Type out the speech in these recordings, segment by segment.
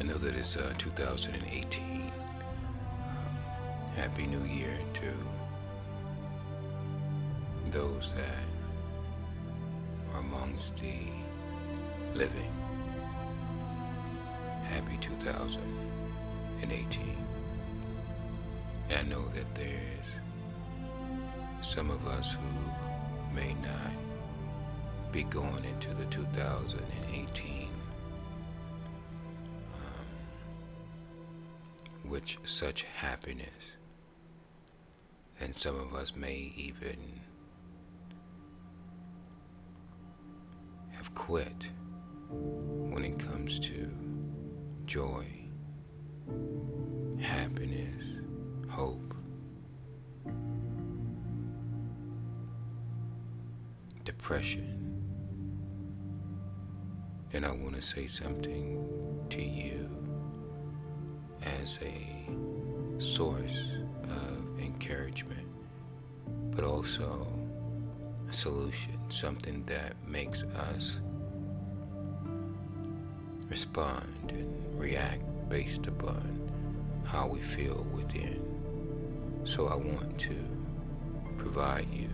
I know that it's uh, 2018. Um, Happy New Year to those that are amongst the living. Happy 2018. And I know that there's some of us who may not be going into the 2018 with such happiness. And some of us may even have quit when it comes to joy, happiness, hope. Depression. And I want to say something to you as a source of encouragement, but also a solution, something that makes us respond and react based upon how we feel within. So I want to provide you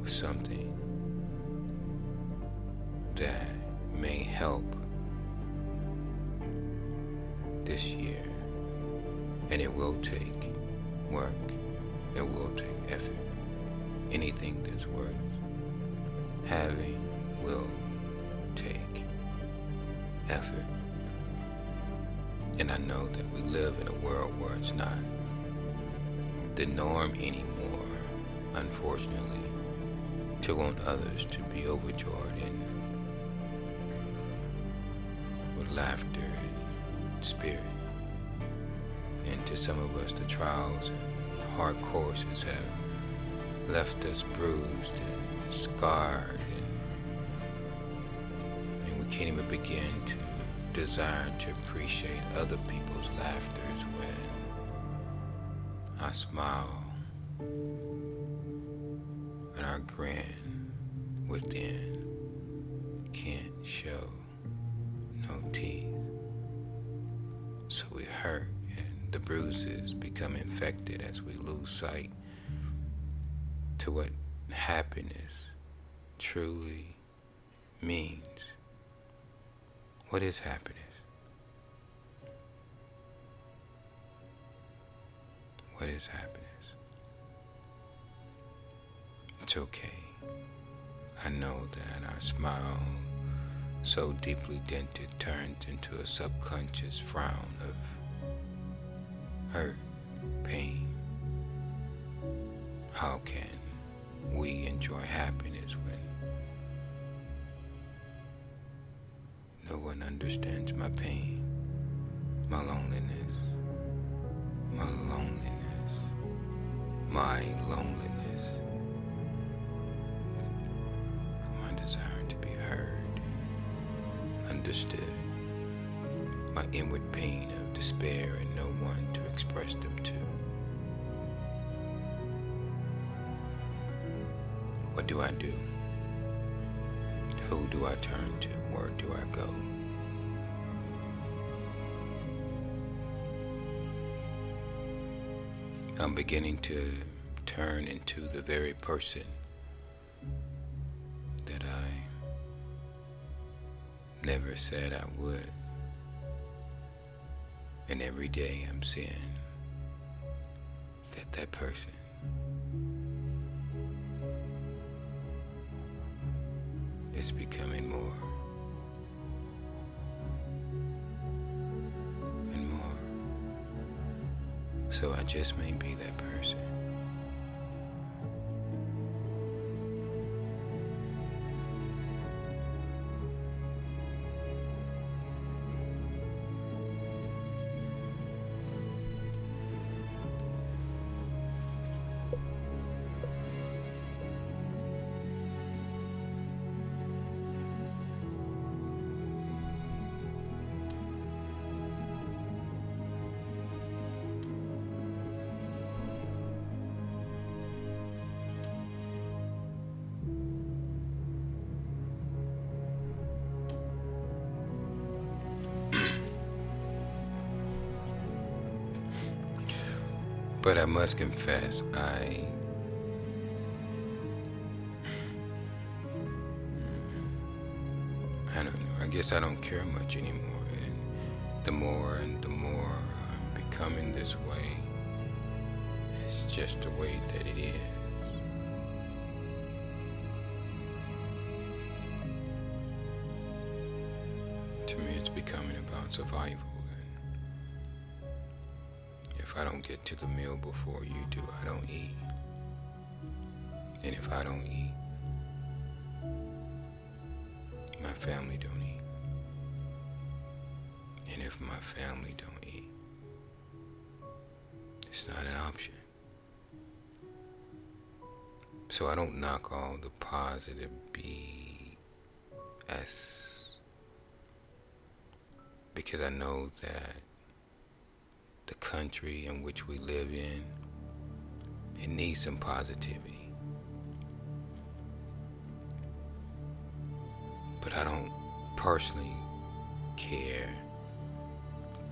with something And it will take work, it will take effort. Anything that's worth having will take effort. And I know that we live in a world where it's not the norm anymore, unfortunately, to want others to be overjoyed and with laughter and spirit. To some of us, the trials and hard courses have left us bruised and scarred, and, and we can't even begin to desire to appreciate other people's laughter when I smile and our grin within can't show no teeth. So we hurt the bruises become infected as we lose sight to what happiness truly means. What is happiness? What is happiness? It's okay. I know that our smile, so deeply dented, turns into a subconscious frown of hurt, pain. How can we enjoy happiness when no one understands my pain, my loneliness, my loneliness, my loneliness, my desire to be heard, understood, my inward pain of despair and no one to express them to. What do I do? Who do I turn to? Where do I go? I'm beginning to turn into the very person that I never said I would. And every day I'm seeing that that person is becoming more and more. So I just may be that person. But I must confess, I. I don't know. I guess I don't care much anymore. And the more and the more I'm becoming this way, it's just the way that it is. To me, it's becoming about survival. I don't get to the meal before you do, I don't eat. And if I don't eat, my family don't eat. And if my family don't eat, it's not an option. So I don't knock all the positive BS because I know that the country in which we live in, it needs some positivity. But I don't personally care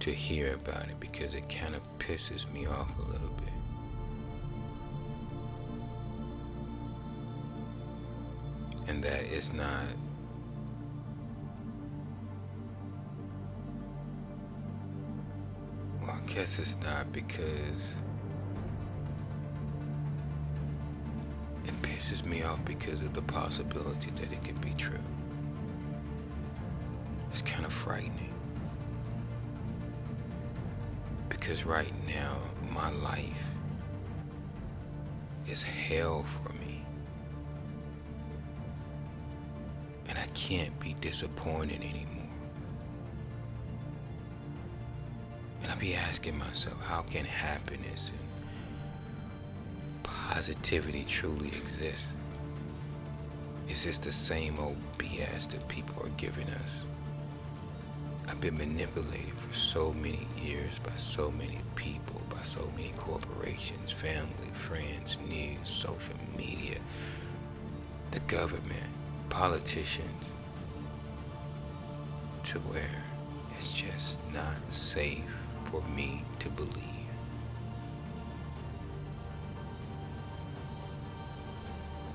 to hear about it because it kind of pisses me off a little bit. And that it's not guess it's not because it pisses me off because of the possibility that it could be true. It's kind of frightening. Because right now, my life is hell for me. And I can't be disappointed anymore. Be asking myself, how can happiness and positivity truly exist? Is this the same old BS that people are giving us? I've been manipulated for so many years by so many people, by so many corporations, family, friends, news, social media, the government, politicians, to where it's just not safe for me to believe.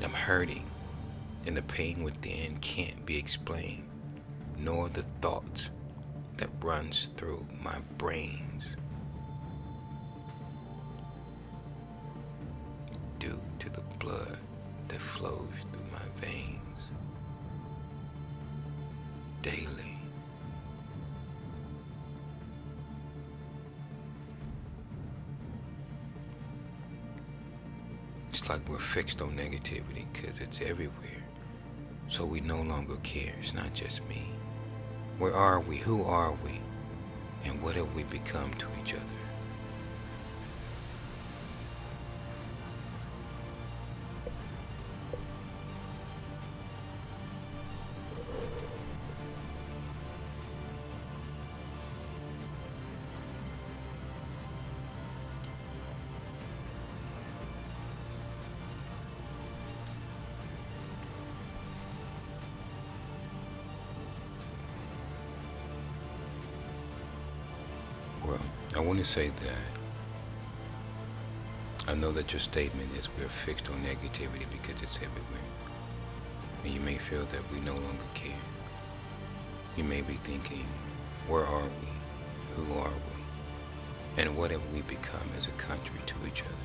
I'm hurting, and the pain within can't be explained, nor the thoughts that runs through my brains due to the blood that flows through my veins daily. Like we're fixed on negativity because it's everywhere. So we no longer care. It's not just me. Where are we? Who are we? And what have we become to each other? I want to say that I know that your statement is we're fixed on negativity because it's everywhere. And you may feel that we no longer care. You may be thinking, where are we? Who are we? And what have we become as a country to each other?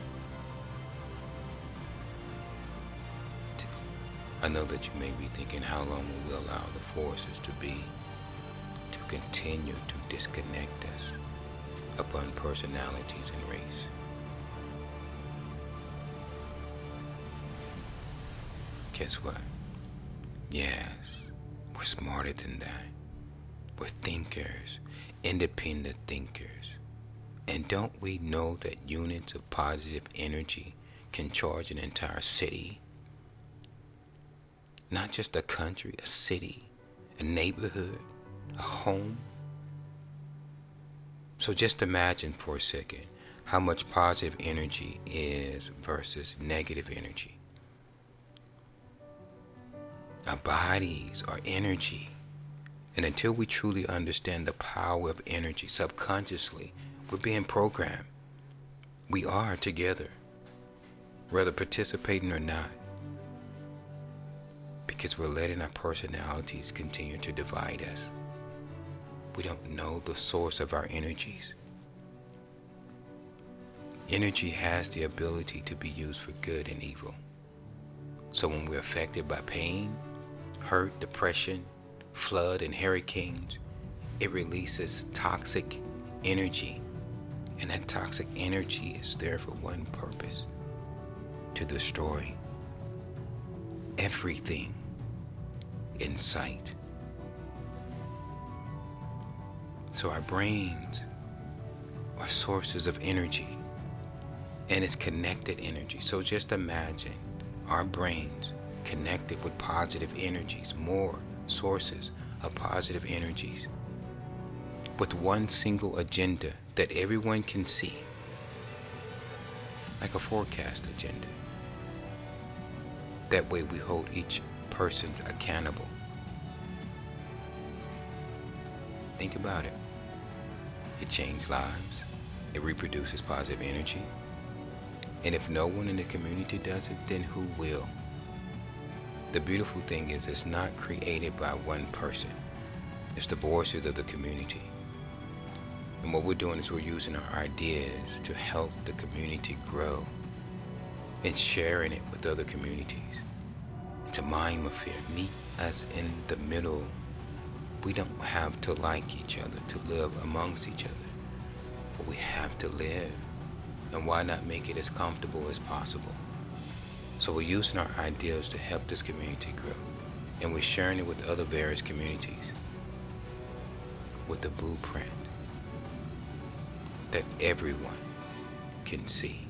I know that you may be thinking, how long will we allow the forces to be to continue to disconnect us upon personalities and race. Guess what? Yes, we're smarter than that. We're thinkers, independent thinkers. And don't we know that units of positive energy can charge an entire city? Not just a country, a city, a neighborhood, a home, so just imagine for a second how much positive energy is versus negative energy. Our bodies are energy. And until we truly understand the power of energy subconsciously, we're being programmed. We are together, whether participating or not, because we're letting our personalities continue to divide us. We don't know the source of our energies. Energy has the ability to be used for good and evil. So when we're affected by pain, hurt, depression, flood, and hurricanes, it releases toxic energy. And that toxic energy is there for one purpose to destroy everything in sight. So our brains are sources of energy and it's connected energy. So just imagine our brains connected with positive energies, more sources of positive energies, with one single agenda that everyone can see, like a forecast agenda. That way we hold each person accountable. Think about it. It changes lives. It reproduces positive energy. And if no one in the community does it, then who will? The beautiful thing is it's not created by one person. It's the voices of the community. And what we're doing is we're using our ideas to help the community grow and sharing it with other communities. It's a mind affair. Meet us in the middle. We don't have to like each other to live amongst each other, but we have to live and why not make it as comfortable as possible? So we're using our ideas to help this community grow, and we're sharing it with other various communities with a blueprint that everyone can see.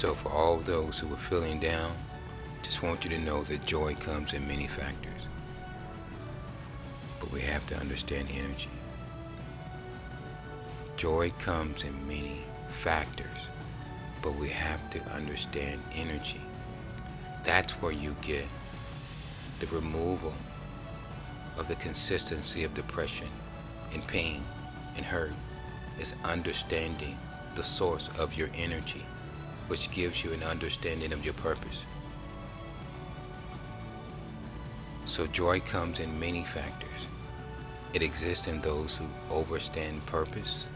So for all those who are feeling down, just want you to know that joy comes in many factors. But we have to understand energy. Joy comes in many factors, but we have to understand energy. That's where you get the removal of the consistency of depression and pain and hurt is understanding the source of your energy, which gives you an understanding of your purpose. So joy comes in many factors. It exists in those who overstand purpose.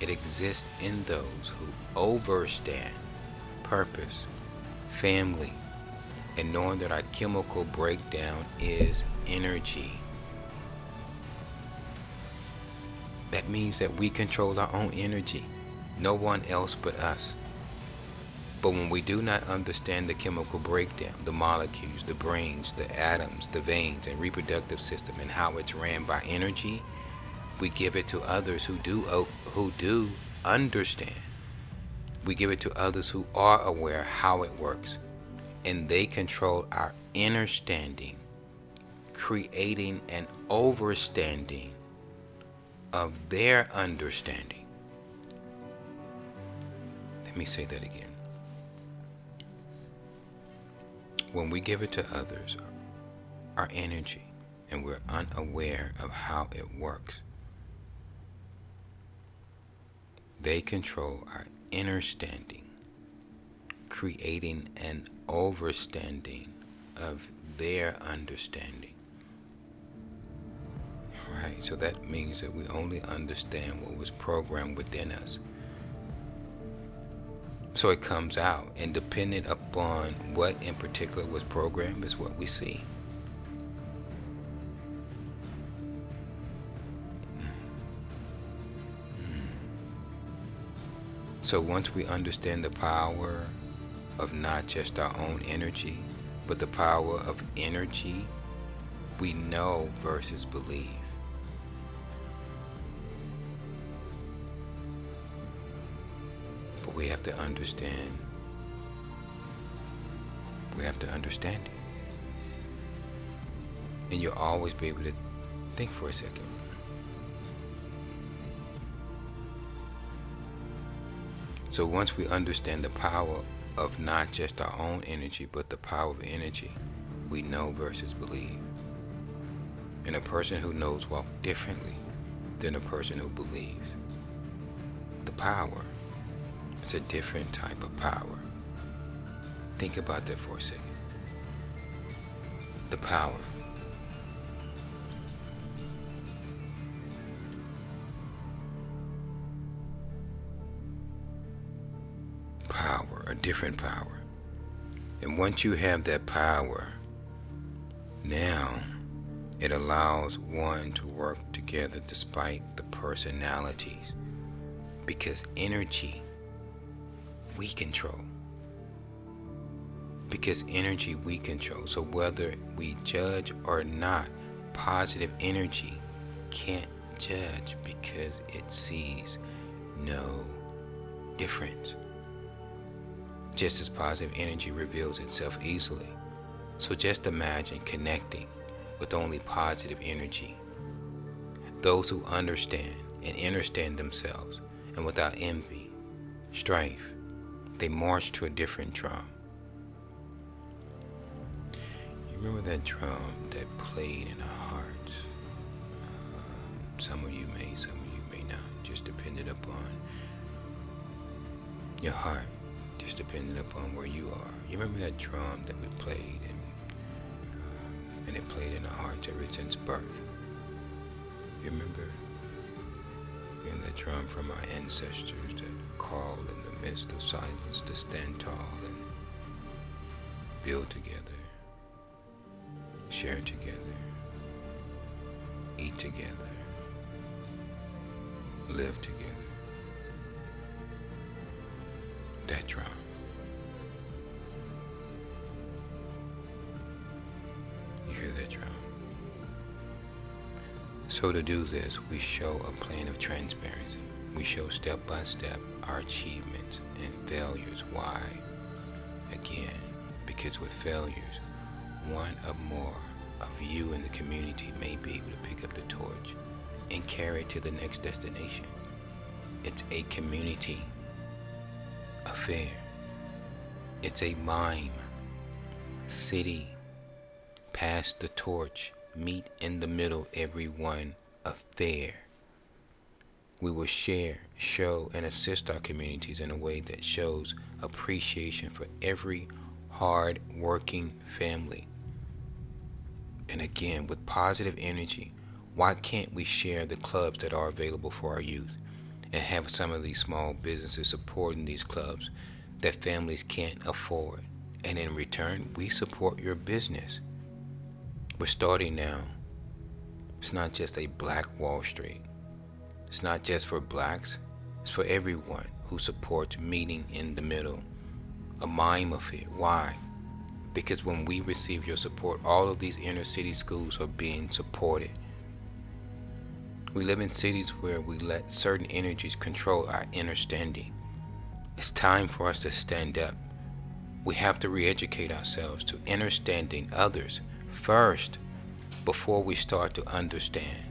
It exists in those who overstand purpose, family, and knowing that our chemical breakdown is energy. That means that we control our own energy, no one else but us. But when we do not understand the chemical breakdown, the molecules, the brains, the atoms, the veins, and reproductive system, and how it's ran by energy, we give it to others who do uh, who do understand. We give it to others who are aware how it works, and they control our understanding, creating an overstanding of their understanding. Let me say that again. When we give it to others, our energy, and we're unaware of how it works, they control our understanding, creating an overstanding of their understanding. Right, so that means that we only understand what was programmed within us. So it comes out, and depending upon what in particular was programmed, is what we see. Mm. So once we understand the power of not just our own energy, but the power of energy, we know versus believe. We have to understand. We have to understand it. And you'll always be able to think for a second. So once we understand the power of not just our own energy, but the power of energy, we know versus believe. And a person who knows walk differently than a person who believes. The power is a different type of power. Think about that for a second. The power. Power, a different power. And once you have that power, now it allows one to work together despite the personalities. Because energy we control. Because energy we control. So whether we judge or not, positive energy can't judge because it sees no difference. Just as positive energy reveals itself easily. So just imagine connecting with only positive energy. Those who understand and understand themselves and without envy, strife, they march to a different drum. You remember that drum that played in our hearts? Uh, some of you may, some of you may not. Just depended upon your heart. Just depended upon where you are. You remember that drum that we played and and it played in our hearts ever since birth. You remember? And that drum from our ancestors that called in the midst of silence to stand tall and build together, share together, eat together, live together. That drum. So to do this, we show a plan of transparency. We show step by step our achievements and failures. Why? Again, because with failures, one or more of you in the community may be able to pick up the torch and carry it to the next destination. It's a community affair. It's a mime. City. Pass the torch meet in the middle, everyone affair. We will share, show, and assist our communities in a way that shows appreciation for every hard working family. And again, with positive energy, why can't we share the clubs that are available for our youth and have some of these small businesses supporting these clubs that families can't afford? And in return, we support your business. We're starting now. It's not just a black Wall Street. It's not just for blacks. It's for everyone who supports meeting in the middle. A mime of it. Why? Because when we receive your support, all of these inner city schools are being supported. We live in cities where we let certain energies control our understanding. It's time for us to stand up. We have to re educate ourselves to understanding others first before we start to understand.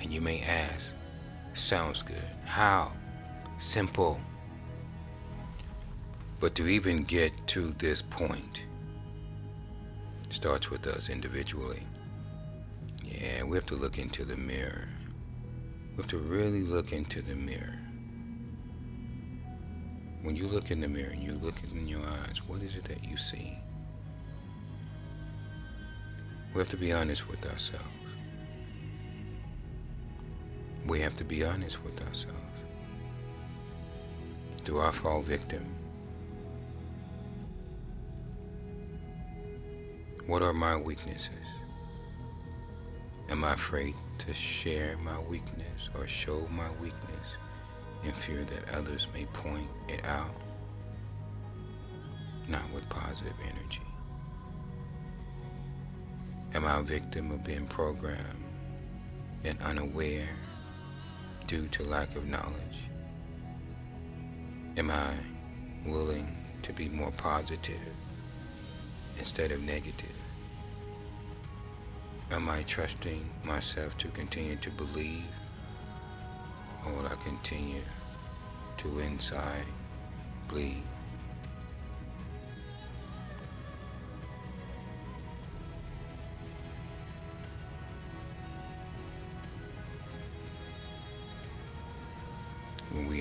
And you may ask, sounds good. How? Simple. But to even get to this point starts with us individually. Yeah, we have to look into the mirror. We have to really look into the mirror. When you look in the mirror and you look in your eyes, what is it that you see? We have to be honest with ourselves. We have to be honest with ourselves. Do I fall victim? What are my weaknesses? Am I afraid to share my weakness or show my weakness in fear that others may point it out? Not with positive energy. Am I a victim of being programmed and unaware due to lack of knowledge? Am I willing to be more positive instead of negative? Am I trusting myself to continue to believe? Or will I continue to inside bleed?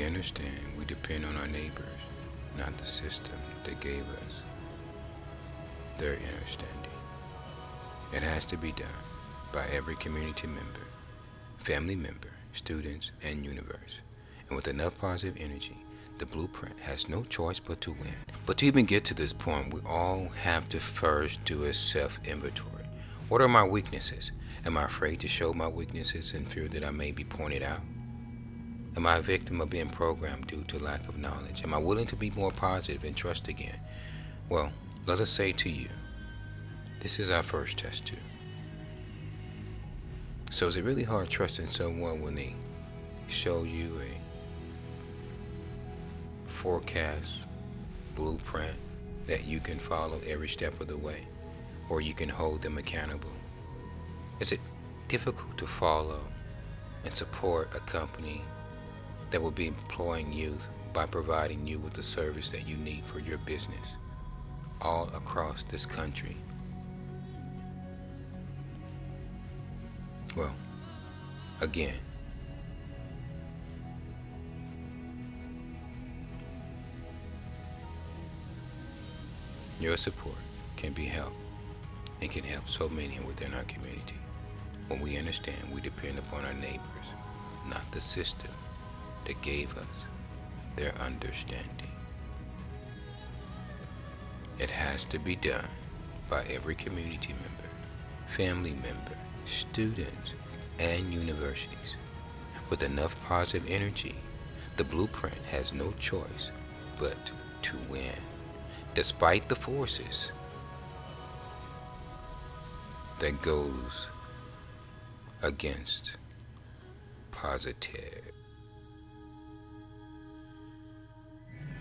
Understand we depend on our neighbors, not the system that gave us their understanding. It has to be done by every community member, family member, students, and universe. And with enough positive energy, the blueprint has no choice but to win. But to even get to this point, we all have to first do a self inventory. What are my weaknesses? Am I afraid to show my weaknesses in fear that I may be pointed out? Am I a victim of being programmed due to lack of knowledge? Am I willing to be more positive and trust again? Well, let us say to you, this is our first test too. So is it really hard trusting someone when they show you a forecast blueprint that you can follow every step of the way, or you can hold them accountable? Is it difficult to follow and support a company that will be employing youth by providing you with the service that you need for your business all across this country? Well, again, your support can be helped and can help so many within our community. When we understand we depend upon our neighbors, not the system that gave us their understanding. It has to be done by every community member, family member, students, and universities. With enough positive energy, the blueprint has no choice but to win, despite the forces that goes against positive.